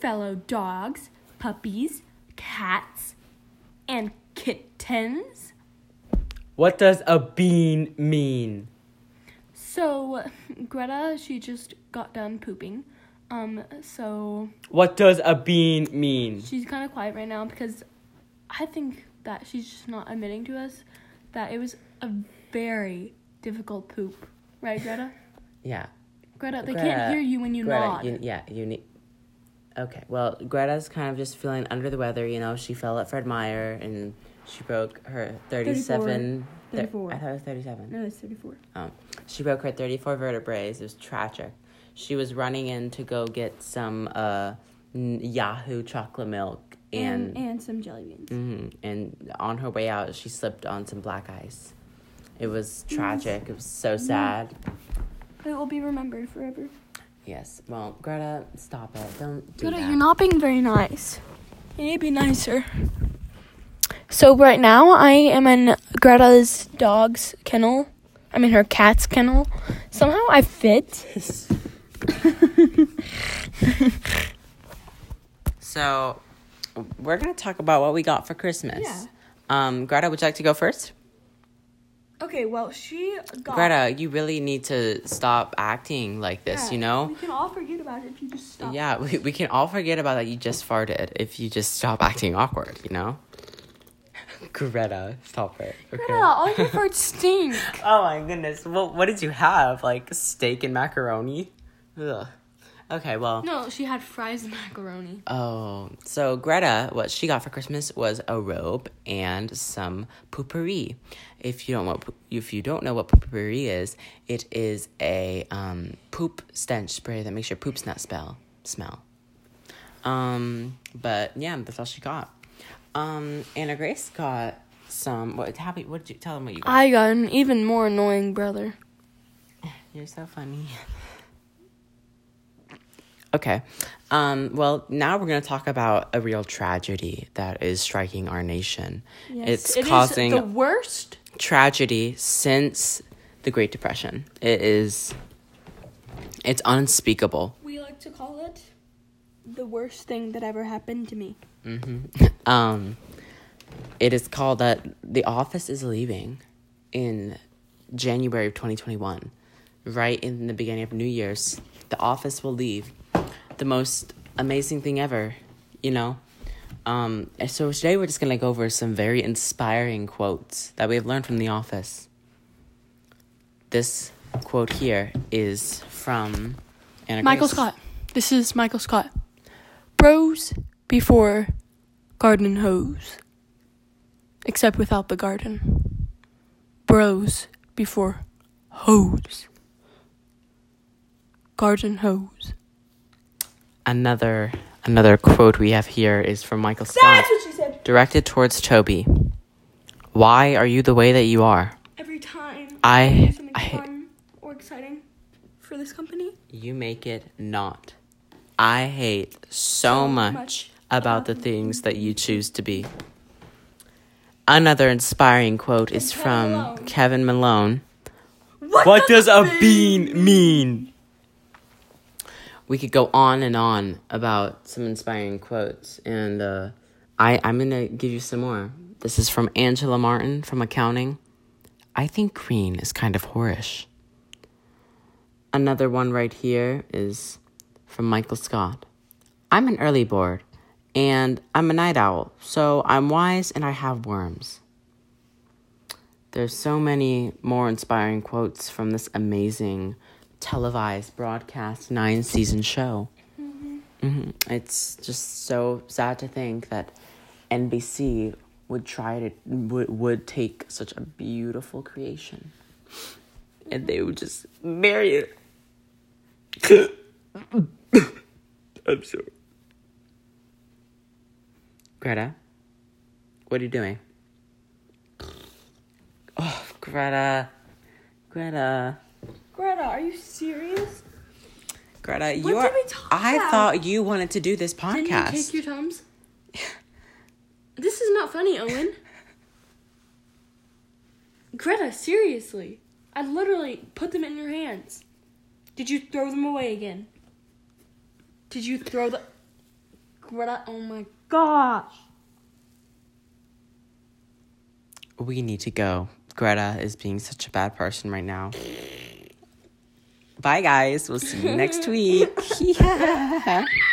fellow dogs, puppies, cats, and kittens. What does a bean mean? So, Greta, she just got done pooping. Um, so What does a bean mean? she's kind of quiet right now because I think that she's just not admitting to us that it was a very difficult poop. Right, Greta? Yeah. Greta, they Greta, can't hear you when you Greta, nod. you- yeah, you need. Okay, well, Greta's kind of just feeling under the weather. You know, she fell at Fred Meyer and she broke her 37. thir- I thought it was 37. no, it's 34. Um, she broke her 34 vertebrae. It was tragic. She was running in to go get some uh, Yoo-hoo chocolate milk. And, And, and some jelly beans. Mhm, and on her way out, she slipped on some black ice. It was tragic. It was so sad. It will be remembered forever. Yes. Well, Greta, stop it. Don't do that. Greta, that. you're not being very nice. You need to be nicer. So right now I am in Greta's dog's kennel. I'm in her cat's kennel. Somehow I fit. So, we're gonna talk about what we got for Christmas. Yeah. Um, Greta, would you like to go first? Okay, well she got Greta, you really need to stop acting like this. yeah, You know. We can all forget about it if you just stop. Yeah, we, we can all forget about that you just farted if you just stop acting awkward, you know? Greta, stop it. Okay. Greta, all your farts stink. Oh my goodness. Well, what did you have? Like steak and macaroni? Ugh. Okay, well. No, she had fries and macaroni. Oh, so Greta, what she got for Christmas was a robe and some poopery. If you don't know, what- if you don't know what poopery is, it is a um, poop stench spray that makes your poops not smell. Smell. Um, but yeah, that's all she got. Um, Anna Grace got some. What? How, what did you tell them what you got? I got an even more annoying brother. You're so funny. Okay. Um, well, now we're going to talk about a real tragedy that is striking our nation. it's It is causing the worst. tragedy since the Great Depression. It is it's unspeakable. We like to call it the worst thing that ever happened to me. Um it is called that The Office is leaving in January of 2021. Right in the beginning of New Year's, The Office will leave. The most amazing thing ever, you know. Um, so today we're just gonna go over some very inspiring quotes that we have learned from The Office. This quote here is from Anna Michael Grace. Scott. This is Michael Scott. Bros before garden hose. Except without the garden. Bros before hose. Garden hose. Another another quote we have here is from Michael Scott. what she said. directed towards Toby. Why are you the way that you are? Every time I- do something I- fun or exciting for this company. You make it not. I hate so much, much about the things that you choose to be. Another inspiring quote is Kevin from Malone. Kevin Malone. What, does a bean mean? We could go on and on about some inspiring quotes, and uh, I, I'm gonna give you some more. This is from Angela Martin from accounting. I think green is kind of whorish. Another one right here is from Michael Scott. I'm an early bird, and I'm a night owl, so I'm wise and I have worms. There's so many more inspiring quotes from this amazing televised broadcast nine season show. hmm It's just so sad to think that NBC would try to would, would take such a beautiful creation and they would just marry it. I'm sorry. Greta, what are you doing? Oh, Greta. Greta. Greta, are you serious? Greta, you are. I about? thought you wanted to do this podcast. Didn't you take your tums? this is not funny, Owen. Greta, seriously. I literally put them in your hands. Did you throw them away again? Did you throw the Greta, oh my gosh. We need to go. Greta is being such a bad person right now. Bye, guys. We'll see you next week. yeah.